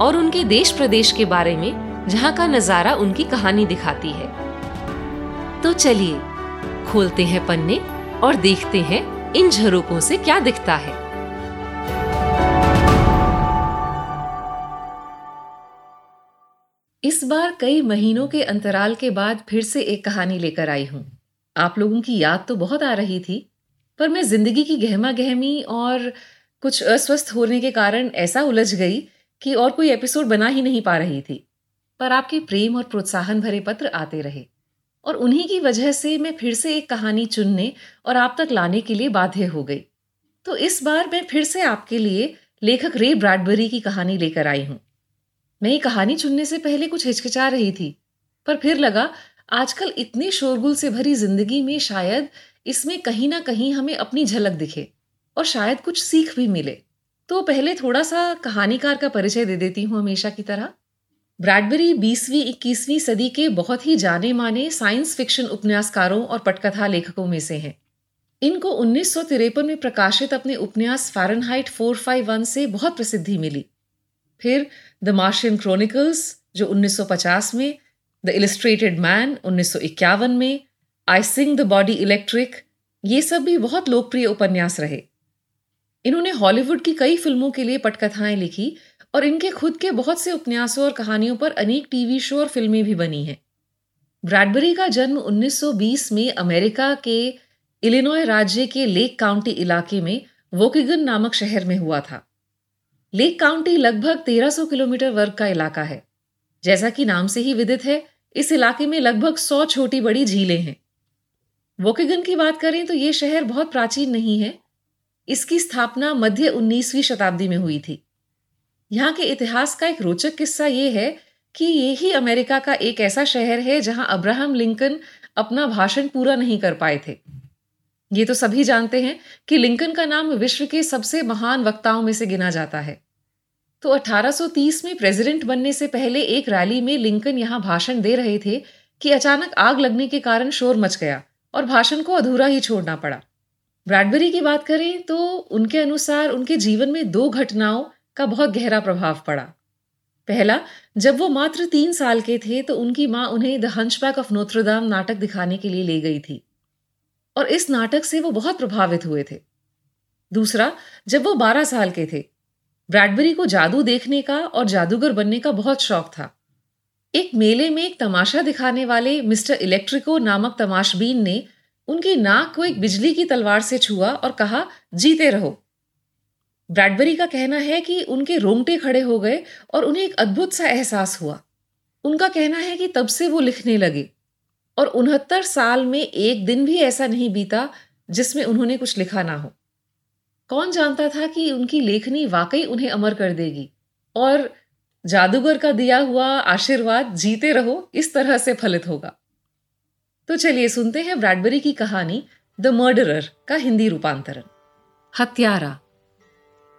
और उनके देश प्रदेश के बारे में, जहाँ का नज़ारा उनकी कहानी दिखाती है। तो चलिए, खोलते हैं पन्ने और देखते हैं इन झरोकों से क्या दिखता है। इस बार कई महीनों के अंतराल के बाद फिर से एक कहानी लेकर आई हूँ। आप लोगों की याद तो बहुत आ रही थी, पर मैं ज़िंदगी की गहमा गहमी और कुछ अस्वस्थ होने के कारण ऐसा उलझ गई कि और कोई एपिसोड बना ही नहीं पा रही थी। पर आपके प्रेम और प्रोत्साहन भरे पत्र आते रहे। और उन्हीं की वजह से मैं फिर से एक कहानी चुनने और आप तक लाने के लिए बाध्य हो गई। तो इस बार मैं फिर से आपके लिए लेखक रे ब्रैडबरी की कहानी लेकर आई हूँ। मैं ये कहानी चुनने से पहले कुछ हिचकिचा रही थी, पर फिर लगा, आजकल इतने शोरगुल से भरी ज़िंदगी में शायद इसमें कहीं ना कहीं हमें अपनी झलक दिखे और शायद कुछ सीख भी मिले। तो पहले थोड़ा सा कहानीकार का परिचय दे देती हूँ हमेशा की तरह। ब्रैडबरी बीसवीं, इक्कीसवीं सदी के बहुत ही जाने माने साइंस फिक्शन उपन्यासकारों और पटकथा लेखकों में से हैं। इनको उन्नीस सौ तिरपन में प्रकाशित अपने उपन्यास फ़ारेनहाइट 451 से बहुत प्रसिद्धि मिली। फिर द मार्शियन क्रॉनिकल्स जो 1950 में द इलिस्ट्रेटेड मैन उन्नीस सौ इक्यावन में I sing the body electric ये सब भी बहुत लोकप्रिय उपन्यास रहे। इन्होंने हॉलीवुड की कई फ़िल्मों के लिए पटकथाएँ लिखी और इनके खुद के बहुत से उपन्यासों और कहानियों पर अनेक टीवी शो और फ़िल्में भी बनी हैं। ब्रैडबरी का जन्म 1920 में अमेरिका के इलिनॉय राज्य के लेक काउंटी इलाके में वोकिगन नामक शहर में हुआ था। लेक काउंटी लगभग 1300 किलोमीटर वर्ग का इलाका है। जैसा कि नाम से ही विदित है, इस इलाके में लगभग 100 छोटी बड़ी झीलें हैं। वोकिगन की बात करें तो ये शहर बहुत प्राचीन नहीं है इसकी स्थापना मध्य 19वीं शताब्दी में हुई थी। यहाँ के इतिहास का एक रोचक किस्सा ये है कि ये ही अमेरिका का एक ऐसा शहर है जहाँ अब्राहम लिंकन अपना भाषण पूरा नहीं कर पाए थे। ये तो सभी जानते हैं कि लिंकन का नाम विश्व के सबसे महान वक्ताओं में से गिना जाता है। तो 1830 में प्रेसिडेंट बनने से पहले एक रैली में लिंकन यहाँ भाषण दे रहे थे कि अचानक आग लगने के कारण शोर मच गया और भाषण को अधूरा ही छोड़ना पड़ा। ब्रैडबरी की बात करें तो उनके अनुसार उनके जीवन में दो घटनाओं का बहुत गहरा प्रभाव पड़ा। पहला, जब वो मात्र तीन साल के थे तो उनकी माँ उन्हें द हंचबैक ऑफ़ नोत्रदाम नाटक दिखाने के लिए ले गई थी और इस नाटक से वो बहुत प्रभावित हुए थे। दूसरा, जब वो बारह साल के थे, ब्रैडबरी को जादू देखने का और जादूगर बनने का बहुत शौक था। एक मेले में एक तमाशा दिखाने वाले मिस्टर इलेक्ट्रिको नामक तमाशबीन ने उनकी नाक को एक बिजली की तलवार से छुआ और कहा, जीते रहो। ब्रैडबरी का कहना है कि उनके रोंगटे खड़े हो गए और उन्हें एक अद्भुत सा एहसास हुआ। उनका कहना है कि तब से वो लिखने लगे और उनहत्तर साल में एक दिन भी ऐसा नहीं बीता जिसमें उन्होंने कुछ लिखा ना हो। कौन जानता था कि उनकी लेखनी वाकई उन्हें अमर कर देगी? और जादूगर का दिया हुआ आशीर्वाद, जीते रहो, इस तरह से फलित होगा। तो चलिए सुनते हैं ब्रैडबरी की कहानी द मर्डरर का हिंदी रूपांतरण। हत्यारा।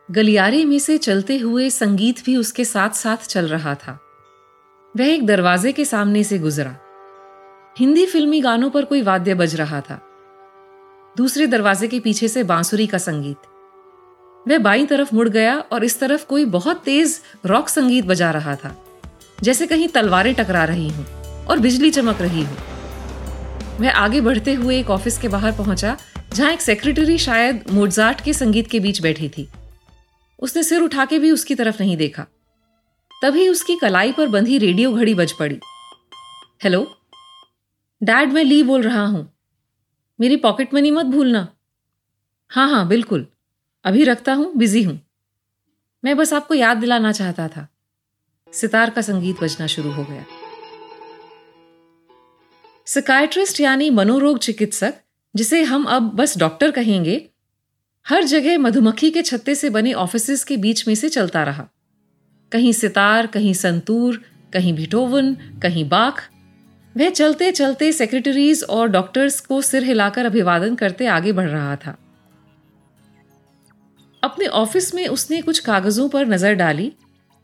गलियारे में से चलते हुए संगीत भी उसके साथ साथ चल रहा था। वह एक दरवाजे के सामने से गुजरा। हिंदी फिल्मी गानों पर कोई वाद्य बज रहा था। दूसरे दरवाजे के पीछे से बांसुरी का संगीत। वह बाई तरफ़ मुड़ गया और इस तरफ़ कोई बहुत तेज रॉक संगीत बजा रहा था, जैसे कहीं तलवारें टकरा रही हूँ और बिजली चमक रही हो। वह आगे बढ़ते हुए एक ऑफ़िस के बाहर पहुँचा, जहाँ एक सेक्रेटरी शायद मोजार्ट के संगीत के बीच बैठी थी। उसने सिर उठा के भी उसकी तरफ़ नहीं देखा। तभी उसकी कलाई पर बंधी रेडियो घड़ी बज पड़ी। हेलो, डैड, मैं ली बोल रहा हूँ। मेरी पॉकेट मनी मत भूलना। हाँ हाँ बिल्कुल। अभी रखता हूँ, बिज़ी हूँ। मैं बस आपको याद दिलाना चाहता था। सितार का संगीत बजना शुरू हो गया। सिकाइट्रिस्ट यानी मनोरोग चिकित्सक, जिसे हम अब बस डॉक्टर कहेंगे, हर जगह मधुमक्खी के छत्ते से बने ऑफ़िस के बीच में से चलता रहा। कहीं सितार, कहीं संतूर, कहीं भिटोवन कहीं बाख वह चलते चलते सेक्रेटरीज और डॉक्टर्स को सिर हिलाकर अभिवादन करते आगे बढ़ रहा था। अपने ऑफ़िस में उसने कुछ कागजों पर नज़र डाली,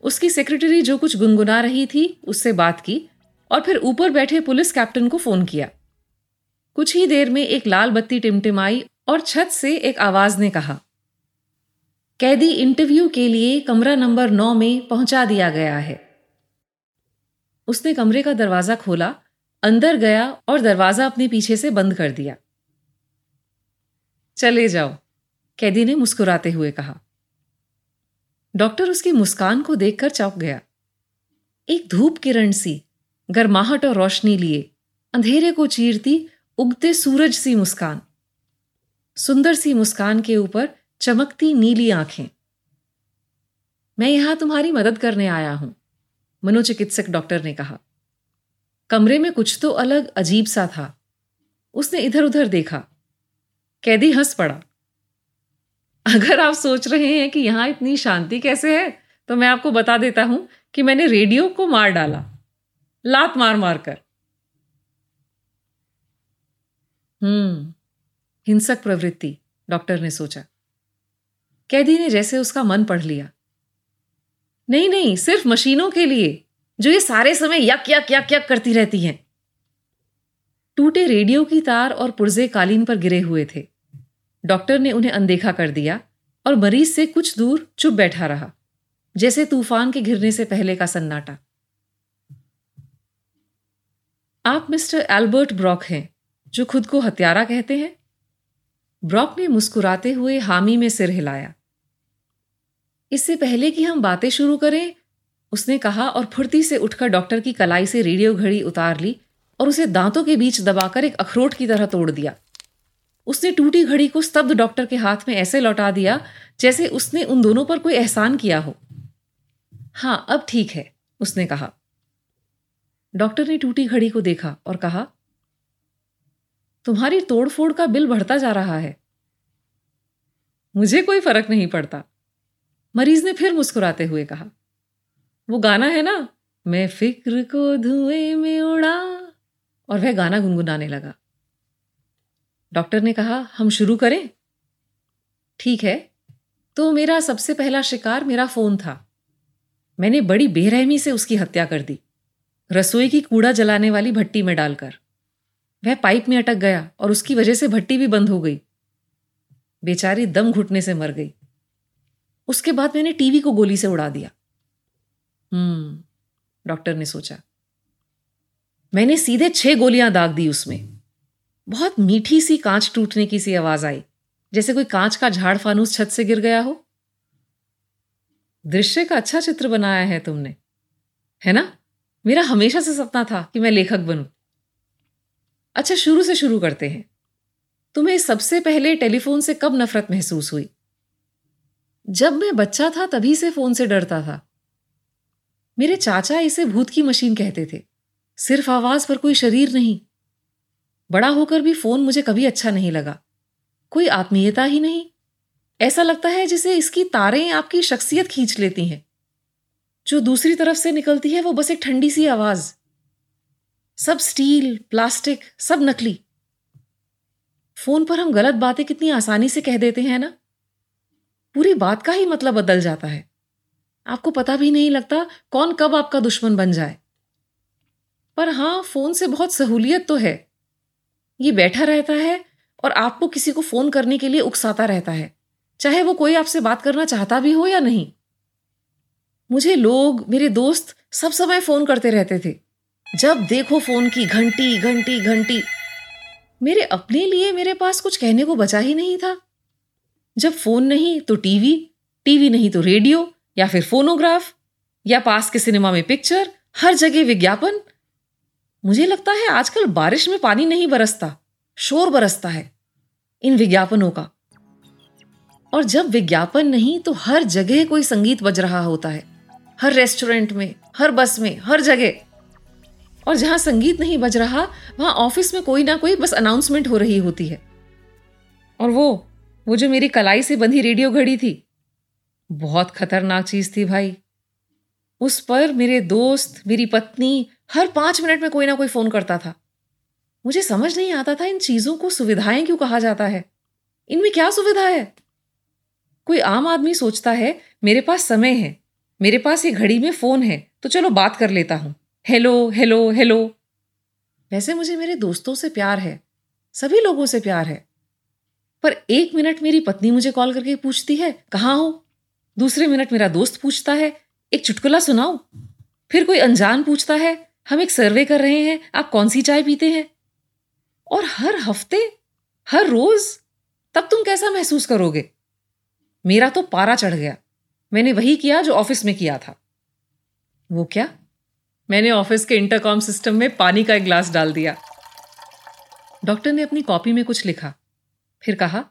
उसकी सेक्रेटरी जो कुछ गुनगुना रही थी, उससे बात की और फिर ऊपर बैठे पुलिस कैप्टन को फ़ोन किया। कुछ ही देर में एक लाल बत्ती टिमटिमाई और छत से एक आवाज़ ने कहा, कैदी इंटरव्यू के लिए कमरा नंबर नौ में पहुँचा दिया गया है। उसने कमरे का दरवाज़ा खोला, अंदर गया और दरवाज़ा अपने पीछे से बंद कर दिया। चले जाओ, कैदी ने मुस्कुराते हुए कहा। डॉक्टर उसकी मुस्कान को देखकर चौंक गया। एक धूप किरण सी गर्माहट और रोशनी लिए। अंधेरे को चीरती उगते सूरज सी मुस्कान। सुंदर सी मुस्कान के ऊपर चमकती नीली आँखें। मैं यहाँ तुम्हारी मदद करने आया हूँ, मनोचिकित्सक डॉक्टर ने कहा। कमरे में कुछ तो अलग अजीब सा था। उसने इधर उधर देखा। कैदी हंस पड़ा। अगर आप सोच रहे हैं कि यहाँ इतनी शांति कैसे है तो मैं आपको बता देता हूँ कि मैंने रेडियो को मार डाला। लात मार मार कर। हम्म हिंसक प्रवृत्ति, डॉक्टर ने सोचा। कैदी ने जैसे उसका मन पढ़ लिया। नहीं नहीं, सिर्फ़ मशीनों के लिए, जो ये सारे समय यक यक यक यक करती रहती हैं। टूटे रेडियो की तार और पुर्जे कालीन पर गिरे हुए थे। डॉक्टर ने उन्हें अनदेखा कर दिया और मरीज़ से कुछ दूर चुप बैठा रहा, जैसे तूफ़ान के घिरने से पहले का सन्नाटा। आप मिस्टर एल्बर्ट ब्रॉक हैं, जो खुद को हत्यारा कहते हैं? ब्रॉक ने मुस्कुराते हुए हामी में सिर हिलाया। इससे पहले कि हम बातें शुरू करें, उसने कहा और फुर्ती से उठकर डॉक्टर की कलाई से रेडियो घड़ी उतार ली और उसे दांतों के बीच दबाकर एक अखरोट की तरह तोड़ दिया। उसने टूटी घड़ी को स्तब्ध डॉक्टर के हाथ में ऐसे लौटा दिया, जैसे उसने उन दोनों पर कोई एहसान किया हो। हाँ अब ठीक है, उसने कहा। डॉक्टर ने टूटी घड़ी को देखा और कहा, तुम्हारी तोड़फोड़ का बिल बढ़ता जा रहा है। मुझे कोई फ़र्क नहीं पड़ता। मरीज़ ने फिर मुस्कुराते हुए कहा, वो गाना है ना, मैं फ़िक्र को धुएँ में उड़ा। और वह गाना गुनगुनाने लगा। डॉक्टर ने कहा, हम शुरू करें? ठीक है। तो मेरा सबसे पहला शिकार मेरा फ़ोन था। मैंने बड़ी बेरहमी से उसकी हत्या कर दी। रसोई की कूड़ा जलाने वाली भट्टी में डालकर। वह पाइप में अटक गया और उसकी वजह से भट्टी भी बंद हो गई। बेचारी दम घुटने से मर गई। उसके बाद मैंने टीवी को गोली से उड़ा दिया। हम्म डॉक्टर ने सोचा। मैंने सीधे छह गोलियाँ दाग दी उसमें। बहुत मीठी सी कांच टूटने की सी आवाज़ आई, जैसे कोई कांच का झाड़ फानूस छत से गिर गया हो। दृश्य का अच्छा चित्र बनाया है तुमने, है ना? मेरा हमेशा से सपना था कि मैं लेखक बनूं। अच्छा शुरू से शुरू करते हैं। तुम्हें सबसे पहले टेलीफोन से कब नफरत महसूस हुई? जब मैं बच्चा था, तभी से फ़ोन से डरता था। मेरे चाचा इसे भूत की मशीन कहते थे। सिर्फ़ आवाज़ पर कोई शरीर नहीं। बड़ा होकर भी फ़ोन मुझे कभी अच्छा नहीं लगा। कोई आत्मीयता ही नहीं। ऐसा लगता है जैसे इसकी तारें आपकी शख्सियत खींच लेती हैं। जो दूसरी तरफ़ से निकलती है, वो बस एक ठंडी सी आवाज़। सब स्टील, प्लास्टिक, सब नकली। फ़ोन पर हम गलत बातें कितनी आसानी से कह देते हैं ना? पूरी बात का ही मतलब बदल जाता है। आपको पता भी नहीं लगता कौन कब आपका दुश्मन बन जाए। पर हाँ, फ़ोन से बहुत सहूलियत तो है। ये बैठा रहता है और आपको किसी को फ़ोन करने के लिए उकसाता रहता है। चाहे वो कोई आपसे बात करना चाहता भी हो या नहीं। मुझे लोग, मेरे दोस्त सब समय फ़ोन करते रहते थे। जब देखो फ़ोन की घंटी घंटी घंटी, मेरे अपने लिए मेरे पास कुछ कहने को बचा ही नहीं था। जब फ़ोन नहीं तो टीवी टीवी नहीं तो रेडियो या फिर फोनोग्राफ या पास के सिनेमा में पिक्चर, हर जगह विज्ञापन। मुझे लगता है आजकल बारिश में पानी नहीं बरसता, शोर बरसता है इन विज्ञापनों का। और जब विज्ञापन नहीं तो हर जगह कोई संगीत बज रहा होता है। हर रेस्टोरेंट में, हर बस में, हर जगह। और जहाँ संगीत नहीं बज रहा, वहाँ ऑफ़िस में कोई ना कोई बस अनाउंसमेंट हो रही होती है। और वो वो जो मेरी कलाई से बंधी रेडियो घड़ी थी, बहुत खतरनाक चीज़ थी भाई। उस पर मेरे दोस्त, मेरी पत्नी, हर पाँच मिनट में कोई ना कोई फ़ोन करता था। मुझे समझ नहीं आता था इन चीज़ों को सुविधाएँ क्यों कहा जाता है? इनमें क्या सुविधा है? कोई आम आदमी सोचता है, मेरे पास समय है। मेरे पास ये घड़ी में फ़ोन है तो चलो बात कर लेता हूँ। Hello hello hello. वैसे मुझे मेरे दोस्तों से प्यार है, सभी लोगों से प्यार है, पर एक मिनट मेरी पत्नी मुझे कॉल करके पूछती है, कहाँ हो? दूसरे मिनट मेरा दोस्त पूछता है, एक चुटकुला सुनाओ। फिर कोई अनजान पूछता है, हम एक सर्वे कर रहे हैं, आप कौन सी चाय पीते हैं? और हर हफ़्ते, हर रोज, तब तुम कैसा महसूस करोगे? मेरा तो पारा चढ़ गया। मैंने वही किया जो ऑफ़िस में किया था। वो क्या? मैंने ऑफ़िस के इंटरकॉम सिस्टम में पानी का एक ग्लास डाल दिया। डॉक्टर ने अपनी कॉपी में कुछ लिखा। फिर कहा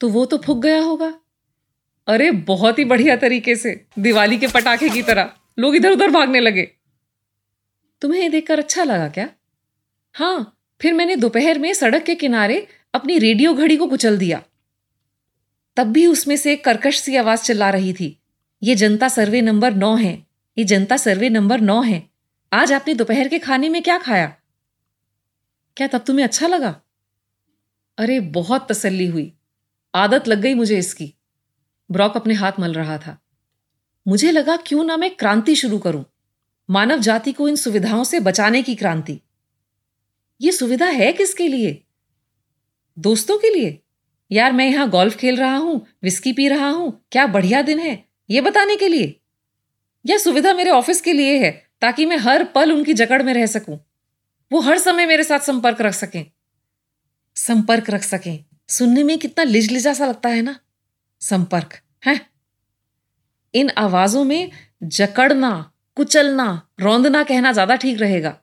तो वो तो फुक गया होगा। अरे, बहुत ही बढ़िया तरीके से, दिवाली के पटाखे की तरह। लोग इधर उधर भागने लगे। तुम्हें ये देखकर अच्छा लगा क्या? हाँ फिर मैंने दोपहर में सड़क के किनारे अपनी रेडियो घड़ी को कुचल दिया। तब भी उसमें से एक कर्कश सी आवाज़ चिल्ला रही थी, ये जनता सर्वे नंबर नौ है, ये जनता सर्वे नंबर नौ है, आज आपने दोपहर के खाने में क्या खाया? क्या तब तुम्हें अच्छा लगा? अरे, बहुत तसल्ली हुई, आदत लग गई मुझे इसकी। ब्रॉक अपने हाथ मल रहा था। मुझे लगा क्यों ना मैं क्रांति शुरू करूँ, मानव जाति को इन सुविधाओं से बचाने की क्रांति। ये सुविधा है किसके लिए? दोस्तों के लिए। यार, मैं यहाँ गोल्फ खेल रहा हूँ विस्की पी रहा हूँ, क्या बढ़िया दिन है, ये बताने के लिए। यह सुविधा मेरे ऑफ़िस के लिए है, ताकि मैं हर पल उनकी जकड़ में रह सकूँ। वो हर समय मेरे साथ संपर्क रख सकें। संपर्क रख सकें। सुनने में कितना लिजलिजा सा लगता है ना। संपर्क, है? इन आवाजों में जकड़ना, कुचलना, रौंदना कहना ज़्यादा ठीक रहेगा।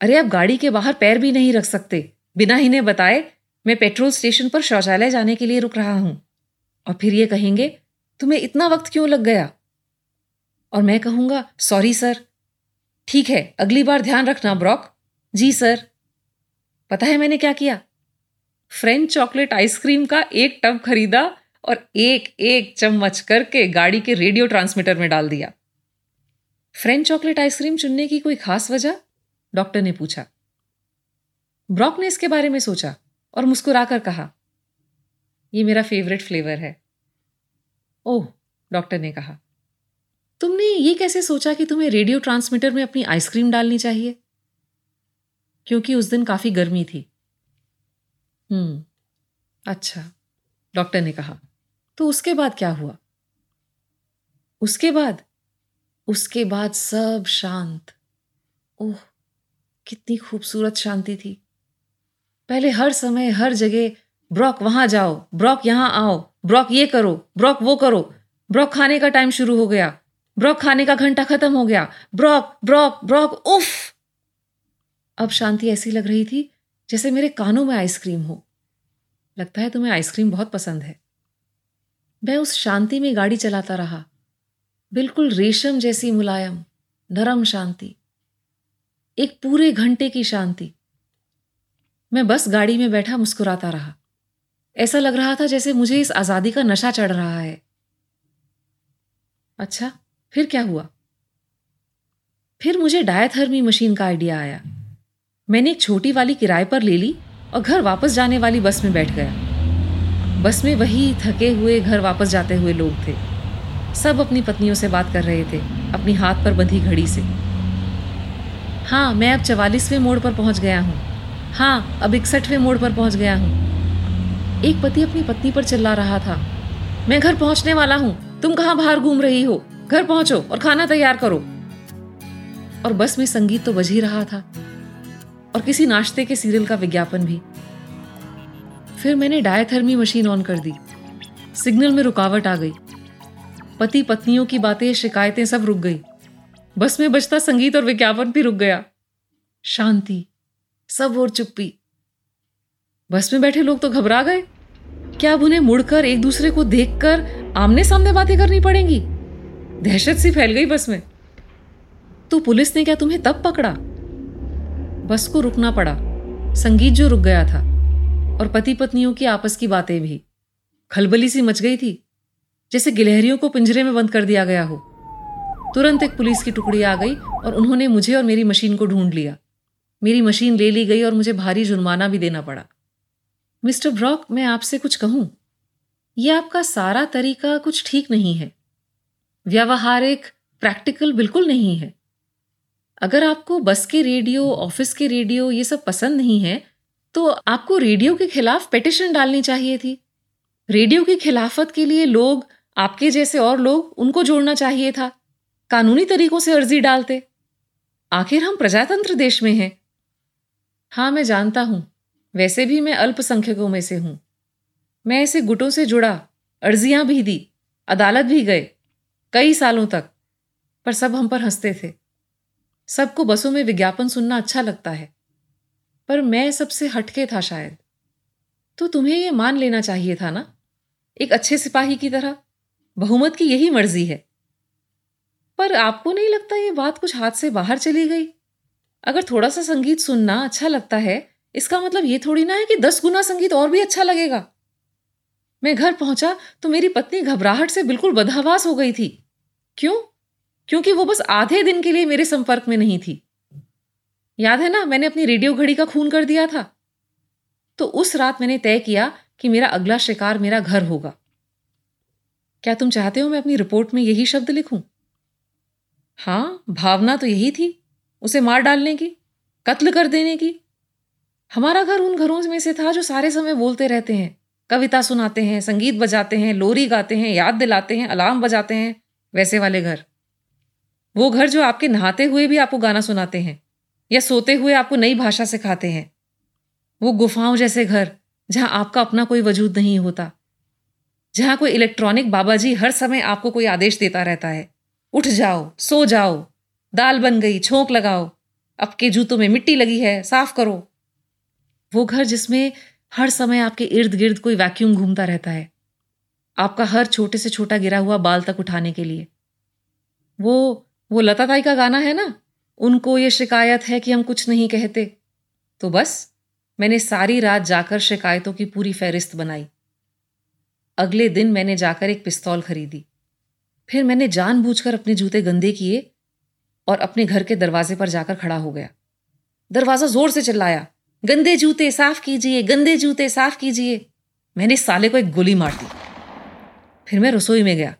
अरे, आप गाड़ी के बाहर पैर भी नहीं रख सकते, बिना इन्हें बताए मैं पेट्रोल स्टेशन पर शौचालय जाने के लिए रुक रहा हूँ। और फिर ये कहेंगे, तुम्हें इतना वक्त क्यों लग गया? और मैं कहूँगा, सॉरी, सर। ठीक है, अगली बार ध्यान रखना, ब्रॉक। जी, सर। पता है मैंने क्या किया? फ्रेंच चॉकलेट आइसक्रीम का एक टब खरीदा और एक एक चम्मच करके गाड़ी के रेडियो ट्रांसमीटर में डाल दिया। फ्रेंच चॉकलेट आइसक्रीम चुनने की कोई खास वजह? डॉक्टर ने पूछा। ब्रॉक ने इसके बारे में सोचा। और मुस्कुराकर कहा यह मेरा फेवरेट फ्लेवर है। ओह डॉक्टर ने कहा, तुमने ये कैसे सोचा कि तुम्हें रेडियो ट्रांसमीटर में अपनी आइसक्रीम डालनी चाहिए? क्योंकि उस दिन काफ़ी गर्मी थी। हम्म अच्छा डॉक्टर ने कहा तो उसके बाद क्या हुआ? उसके बाद उसके बाद सब शांत। ओह, कितनी खूबसूरत शांति थी। पहले हर समय, हर जगह, ब्रॉक वहाँ जाओ, ब्रॉक यहाँ आओ, ब्रॉक ये करो, ब्रॉक वो करो। ब्रॉक खाने का टाइम शुरू हो गया। ब्रॉक खाने का घंटा खत्म हो गया। ब्रॉक ब्रॉक ब्रॉक, उफ! अब शांति ऐसी लग रही थी, जैसे मेरे कानों में आइसक्रीम हो। लगता है तुम्हें आइसक्रीम बहुत पसंद है। मैं उस शांति में गाड़ी चलाता रहा। बिल्कुल रेशम जैसी मुलायम, नरम शांति। एक पूरे घंटे की शांति। मैं बस गाड़ी में बैठा मुस्कुराता रहा। ऐसा लग रहा था जैसे मुझे इस आज़ादी का नशा चढ़ रहा है। अच्छा फिर क्या हुआ? फिर मुझे डायथर्मी मशीन का आइडिया आया। मैंने एक छोटी वाली किराए पर ले ली और घर वापस जाने वाली बस में बैठ गया। बस में वही थके हुए घर वापस जाते हुए लोग थे। सब अपनी पत्नियों से बात कर रहे थे, अपनी हाथ पर बंधी घड़ी से। हाँ मैं अब चवालीसवें मोड़ पर पहुँच गया हूँ। हाँ अब इकसठवें मोड़ पर पहुँच गया हूँ। एक पति अपनी पत्नी पर चिल्ला रहा था। मैं घर पहुँचने वाला हूँ। तुम कहाँ बाहर घूम रही हो? घर पहुंचो और खाना तैयार करो। और बस में संगीत तो बज ही रहा था। और किसी नाश्ते के सीरियल का विज्ञापन भी। फिर मैंने डायथर्मी मशीन ऑन कर दी। सिग्नल में रुकावट आ गई। पति पत्नियों की बातें, शिकायतें सब रुक गई। बस में बजता संगीत और विज्ञापन भी रुक गया। शांति। सब और चुप्पी बस में बैठे लोग तो घबरा गए। क्या अब उन्हें मुड़कर एक दूसरे को देखकर आमने सामने बातें करनी पड़ेंगी? दहशत सी फैल गई बस में। तो पुलिस ने क्या तुम्हें तब पकड़ा? बस को रुकना पड़ा। संगीत जो रुक गया था और पति पत्नियों की आपस की बातें भी। खलबली सी मच गई थी, जैसे गिलहरियों को पिंजरे में बंद कर दिया गया हो। तुरंत एक पुलिस की टुकड़ी आ गई और उन्होंने मुझे और मेरी मशीन को ढूंढ लिया। मेरी मशीन ले ली गई और मुझे भारी जुर्माना भी देना पड़ा। मिस्टर ब्रॉक, मैं आपसे कुछ कहूँ? यह आपका सारा तरीका कुछ ठीक नहीं है। व्यावहारिक, प्रैक्टिकल बिल्कुल नहीं है। अगर आपको बस के रेडियो, ऑफ़िस के रेडियो ये सब पसंद नहीं है तो आपको रेडियो के खिलाफ पेटिशन डालनी चाहिए थी। रेडियो की खिलाफत के लिए लोग, आपके जैसे और लोग, उनको जोड़ना चाहिए था। कानूनी तरीकों से अर्जी डालते। आखिर हम प्रजातंत्र देश में हैं। हाँ मैं जानता हूँ। वैसे भी मैं अल्पसंख्यकों में से हूँ। मैं ऐसे गुटों से जुड़ा, अर्जियाँ भी दी, अदालत भी गए, कई सालों तक, पर सब हम पर हँसते थे। सबको बसों में विज्ञापन सुनना अच्छा लगता है, पर मैं सबसे हटके था शायद। तो तुम्हें यह मान लेना चाहिए था ना? एक अच्छे सिपाही की तरह, बहुमत की यही मर्ज़ी है। पर आपको नहीं लगता ये बात कुछ हाथ से बाहर चली गई? अगर थोड़ा सा संगीत सुनना अच्छा लगता है, इसका मतलब ये थोड़ी ना है कि दस गुना संगीत और भी अच्छा लगेगा। मैं घर पहुँचा तो मेरी पत्नी घबराहट से बिल्कुल बदहवास हो गई थी। क्यों? क्योंकि वो बस आधे दिन के लिए मेरे संपर्क में नहीं थी। याद है ना, मैंने अपनी रेडियो घड़ी का खून कर दिया था। तो उस रात मैंने तय किया कि मेरा अगला शिकार मेरा घर होगा। क्या तुम चाहते हो मैं अपनी रिपोर्ट में यही शब्द लिखूं? हाँ, भावना तो यही थी। उसे मार डालने की, कत्ल कर देने की। हमारा घर उन घरों में से था जो सारे समय बोलते रहते हैं, कविता सुनाते हैं, संगीत बजाते हैं, लोरी गाते हैं, याद दिलाते हैं, अलार्म बजाते हैं, वैसे वाले घर। वो घर जो आपके नहाते हुए भी आपको गाना सुनाते हैं, या सोते हुए आपको नई भाषा सिखाते हैं। वो गुफाओं जैसे घर, जहाँ आपका अपना कोई वजूद नहीं होता, जहाँ कोई इलेक्ट्रॉनिक बाबा जी हर समय आपको कोई आदेश देता रहता है, उठ जाओ, सो जाओ दाल बन गई, छोंक लगाओ। अब के जूतों में मिट्टी लगी है, साफ़ करो। वो घर जिसमें हर समय आपके इर्द गिर्द कोई वैक्यूम घूमता रहता है। आपका हर छोटे से छोटा गिरा हुआ बाल तक उठाने के लिए। वो वो लता ताई का गाना है ना? उनको ये शिकायत है कि हम कुछ नहीं कहते। तो बस, मैंने सारी रात जाकर शिकायतों की पूरी फहरिस्त बनाई। अगले दिन मैंने जाकर एक पिस्तौल खरीदी। फिर मैंने जानबूझकर अपने जूते गंदे किए और अपने घर के दरवाजे पर जाकर खड़ा हो गया। दरवाज़ा ज़ोर से चिल्लाया, गंदे जूते साफ़ कीजिए, गंदे जूते साफ़ कीजिए। मैंने साले को एक गोली मार दी। फिर मैं रसोई में गया।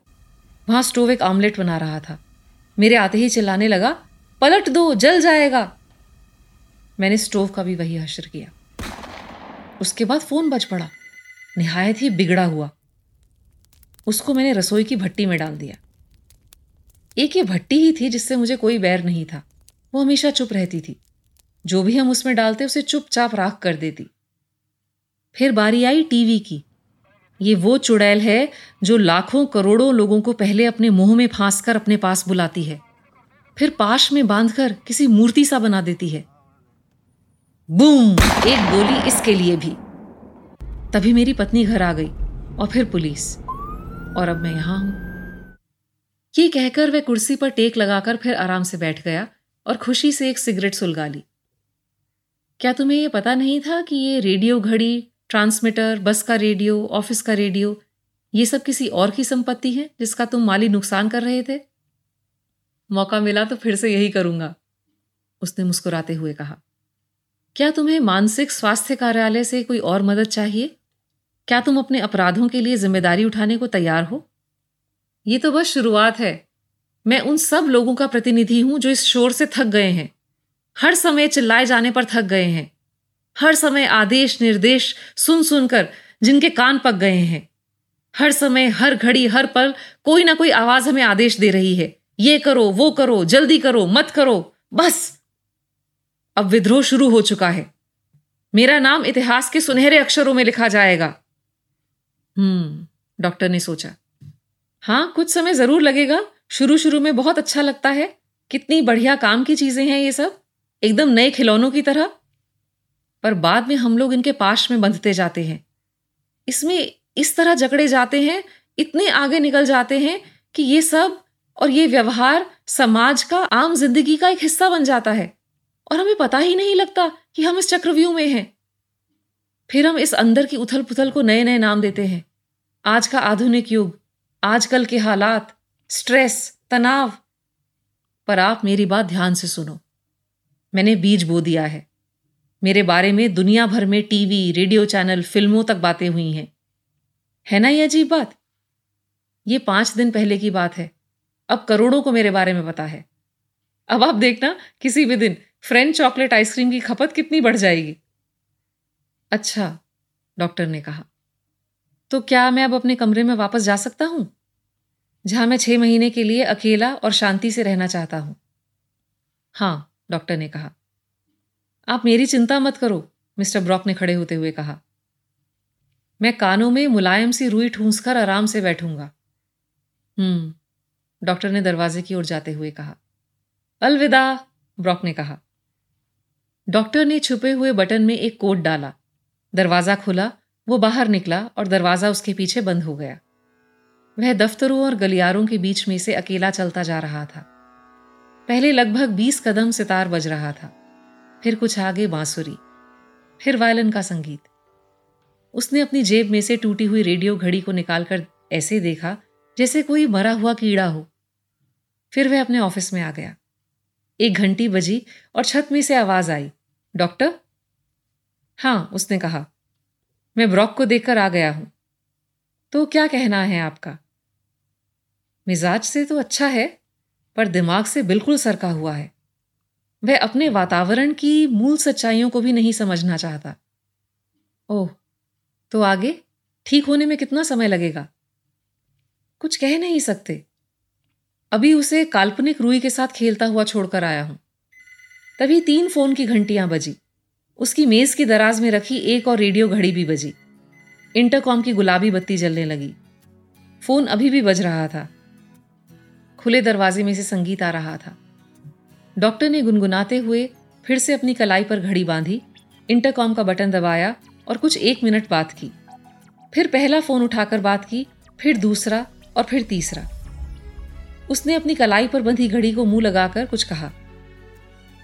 वहाँ स्टोव एक ऑमलेट बना रहा था। मेरे आते ही चिल्लाने लगा, पलट दो, जल जाएगा। मैंने स्टोव का भी वही हशर किया। उसके बाद फ़ोन बज पड़ा। निहायत ही बिगड़ा हुआ। उसको मैंने रसोई की भट्टी में डाल दिया। एक ये भट्टी ही थी जिससे मुझे कोई बैर नहीं था। वो हमेशा चुप रहती थी। जो भी हम उसमें डालते, उसे चुपचाप राख कर देती। फिर बारी आई टीवी की। ये वो चुड़ैल है जो लाखों करोड़ों लोगों को पहले अपने मुँह में फांस कर अपने पास बुलाती है। फिर पाश में बांधकर किसी मूर्ति सा बना देती है। बूम! एक गोली इसके लिए भी। तभी मेरी पत्नी घर आ गई और फिर पुलिस। और अब मैं यहाँ हूँ। ये कहकर वह कुर्सी पर टेक लगाकर फिर आराम से बैठ गया और खुशी से एक सिगरेट सुलगा ली। क्या तुम्हें यह पता नहीं था कि ये रेडियो घड़ी, ट्रांसमीटर, बस का रेडियो, ऑफ़िस का रेडियो, ये सब किसी और की संपत्ति है जिसका तुम माली नुकसान कर रहे थे? मौका मिला तो फिर से यही करूँगा, उसने मुस्कुराते हुए कहा। क्या तुम्हें मानसिक स्वास्थ्य कार्यालय से कोई और मदद चाहिए? क्या तुम अपने अपराधों के लिए ज़िम्मेदारी उठाने को तैयार हो? ये तो बस शुरुआत है। मैं उन सब लोगों का प्रतिनिधि हूँ जो इस शोर से थक गए हैं। हर समय चिल्लाए जाने पर थक गए हैं। हर समय आदेश, निर्देश सुन सुनकर जिनके कान पक गए हैं। हर समय, हर घड़ी, हर पल कोई ना कोई आवाज़ हमें आदेश दे रही है। ये करो, वो करो, जल्दी करो, मत करो, बस। अब विद्रोह शुरू हो चुका है। मेरा नाम इतिहास के सुनहरे अक्षरों में लिखा जाएगा। हम्म डॉक्टर ने सोचा। हाँ कुछ समय ज़रूर लगेगा। शुरू शुरू में बहुत अच्छा लगता है। कितनी बढ़िया काम की चीज़ें हैं ये सब। एकदम नए खिलौनों की तरह। पर बाद में हम लोग इनके पाश में बंधते जाते हैं। इसमें इस तरह जकड़े जाते हैं, इतने आगे निकल जाते हैं कि ये सब और ये व्यवहार समाज का आम ज़िंदगी का एक हिस्सा बन जाता है। और हमें पता ही नहीं लगता कि हम इस चक्रव्यूह में हैं। फिर हम इस अंदर की उथल पुथल को नए नए नाम देते हैं। आज का आधुनिक युग आजकल के हालात स्ट्रेस तनाव। पर आप मेरी बात ध्यान से सुनो। मैंने बीज बो दिया है। मेरे बारे में दुनिया भर में टीवी रेडियो चैनल फ़िल्मों तक बातें हुई हैं। है ना ये अजीब बात? ये पाँच दिन पहले की बात है। अब करोड़ों को मेरे बारे में पता है। अब आप देखना, किसी भी दिन फ्रेंच चॉकलेट आइसक्रीम की खपत कितनी बढ़ जाएगी। अच्छा डॉक्टर ने कहा। तो क्या मैं अब अपने कमरे में वापस जा सकता हूँ? जहाँ मैं छह महीने के लिए अकेला और शांति से रहना चाहता हूँ। हाँ, डॉक्टर ने कहा। आप मेरी चिंता मत करो, मिस्टर ब्रॉक ने खड़े होते हुए कहा। मैं कानों में मुलायम सी रुई ठूंस कर आराम से बैठूँगा। हम्म डॉक्टर ने दरवाजे की ओर जाते हुए कहा। अलविदा, ब्रॉक ने कहा। डॉक्टर ने छुपे हुए बटन में एक कोड डाला। दरवाज़ा खुला वो बाहर निकला और दरवाज़ा उसके पीछे बंद हो गया। वह दफ्तरों और गलियारों के बीच में से अकेला चलता जा रहा था। पहले लगभग बीस कदम सितार बज रहा था, फिर कुछ आगे बांसुरी, फिर वायलिन का संगीत। उसने अपनी जेब में से टूटी हुई रेडियो घड़ी को निकालकर ऐसे देखा जैसे कोई मरा हुआ कीड़ा हो। फिर वह अपने ऑफ़िस में आ गया। एक घंटी बजी और छत में से आवाज़ आई, डॉक्टर? हाँ, उसने कहा। मैं ब्रॉक को देखकर आ गया हूँ। तो क्या कहना है आपका? मिजाज से तो अच्छा है, पर दिमाग से बिल्कुल सरका हुआ है। वह अपने वातावरण की मूल सच्चाइयों को भी नहीं समझना चाहता। ओह तो आगे ठीक होने में कितना समय लगेगा? कुछ कह नहीं सकते। अभी उसे काल्पनिक रूई के साथ खेलता हुआ छोड़कर आया हूँ। तभी तीन फ़ोन की घंटियाँ बजी। उसकी मेज की दराज में रखी एक और रेडियो घड़ी भी बजी। इंटरकॉम की गुलाबी बत्ती जलने लगी। फ़ोन अभी भी बज रहा था। खुले दरवाजे में से संगीत आ रहा था। डॉक्टर ने गुनगुनाते हुए फिर से अपनी कलाई पर घड़ी बांधी, इंटरकॉम का बटन दबाया और कुछ एक मिनट बात की। फिर पहला फ़ोन उठाकर बात की, फिर दूसरा और फिर तीसरा। उसने अपनी कलाई पर बंधी घड़ी को मुँह लगाकर कुछ कहा।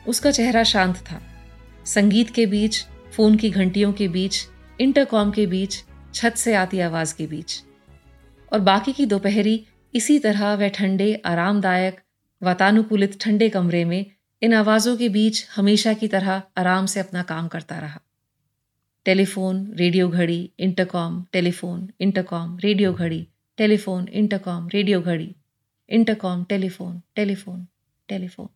उसका चेहरा शांत था। संगीत के बीच, फ़ोन की घंटियों के बीच इंटरकॉम के बीच, छत से आती आवाज़ के बीच। और बाकी की दोपहरी इसी तरह वह ठंडे, आरामदायक, वातानुकूलित ठंडे कमरे में इन आवाज़ों के बीच हमेशा की तरह आराम से अपना काम करता रहा। टेलीफोन, रेडियो घड़ी इंटरकॉम टेलीफोन इंटरकॉम रेडियो घड़ी, टेलीफोन इंटरकॉम रेडियो घड़ी intercom telephone telephone telephone.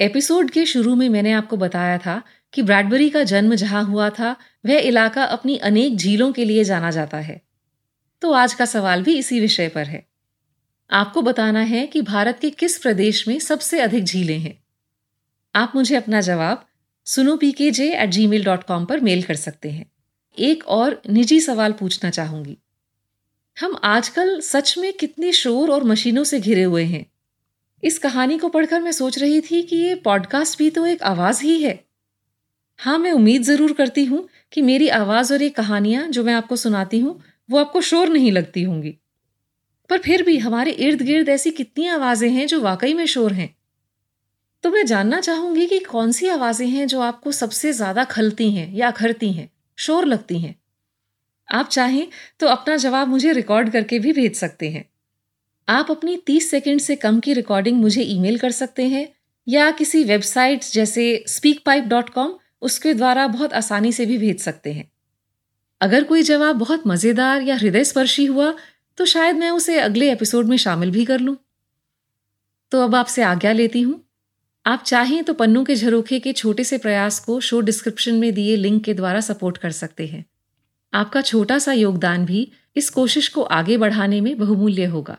Episode के शुरू में मैंने आपको बताया था कि ब्रैडबरी का जन्म जहाँ हुआ था, वह इलाका अपनी अनेक झीलों के लिए जाना जाता है। तो आज का सवाल भी इसी विषय पर है। आपको बताना है कि भारत के किस प्रदेश में सबसे अधिक झीलें हैं। आप मुझे अपना जवाब सुनो P K J at Gmail dot com पर मेल कर सकते हैं। एक और निजी सवाल पूछना चाहूँगी। हम आजकल सच में कितने शोर और मशीनों से घिरे हुए हैं? इस कहानी को पढ़कर मैं सोच रही थी कि ये पॉडकास्ट भी तो एक आवाज़ ही है। हाँ मैं उम्मीद ज़रूर करती हूँ कि मेरी आवाज़ और ये कहानियाँ जो मैं आपको सुनाती हूँ, वो आपको शोर नहीं लगती होंगी। पर फिर भी हमारे इर्द गिर्द ऐसी कितनी आवाज़ें हैं जो वाकई में शोर हैं। तो मैं जानना चाहूँगी कि कौन सी आवाज़ें हैं जो आपको सबसे ज़्यादा खलती हैं या अखरती हैं, शोर लगती हैं? आप चाहें तो अपना जवाब मुझे रिकॉर्ड करके भी भेज सकते हैं। आप अपनी 30 सेकंड से कम की रिकॉर्डिंग मुझे ईमेल कर सकते हैं, या किसी वेबसाइट जैसे speakpipe.com उसके द्वारा बहुत आसानी से भी भेज सकते हैं। अगर कोई जवाब बहुत मज़ेदार या हृदय स्पर्शी हुआ तो शायद मैं उसे अगले एपिसोड में शामिल भी कर लूँ। तो अब आपसे आज्ञा लेती हूँ। आप चाहें तो पन्नों के झरोखे के छोटे से प्रयास को शो डिस्क्रिप्शन में दिए लिंक के द्वारा सपोर्ट कर सकते हैं। आपका छोटा सा योगदान भी इस कोशिश को आगे बढ़ाने में बहुमूल्य होगा।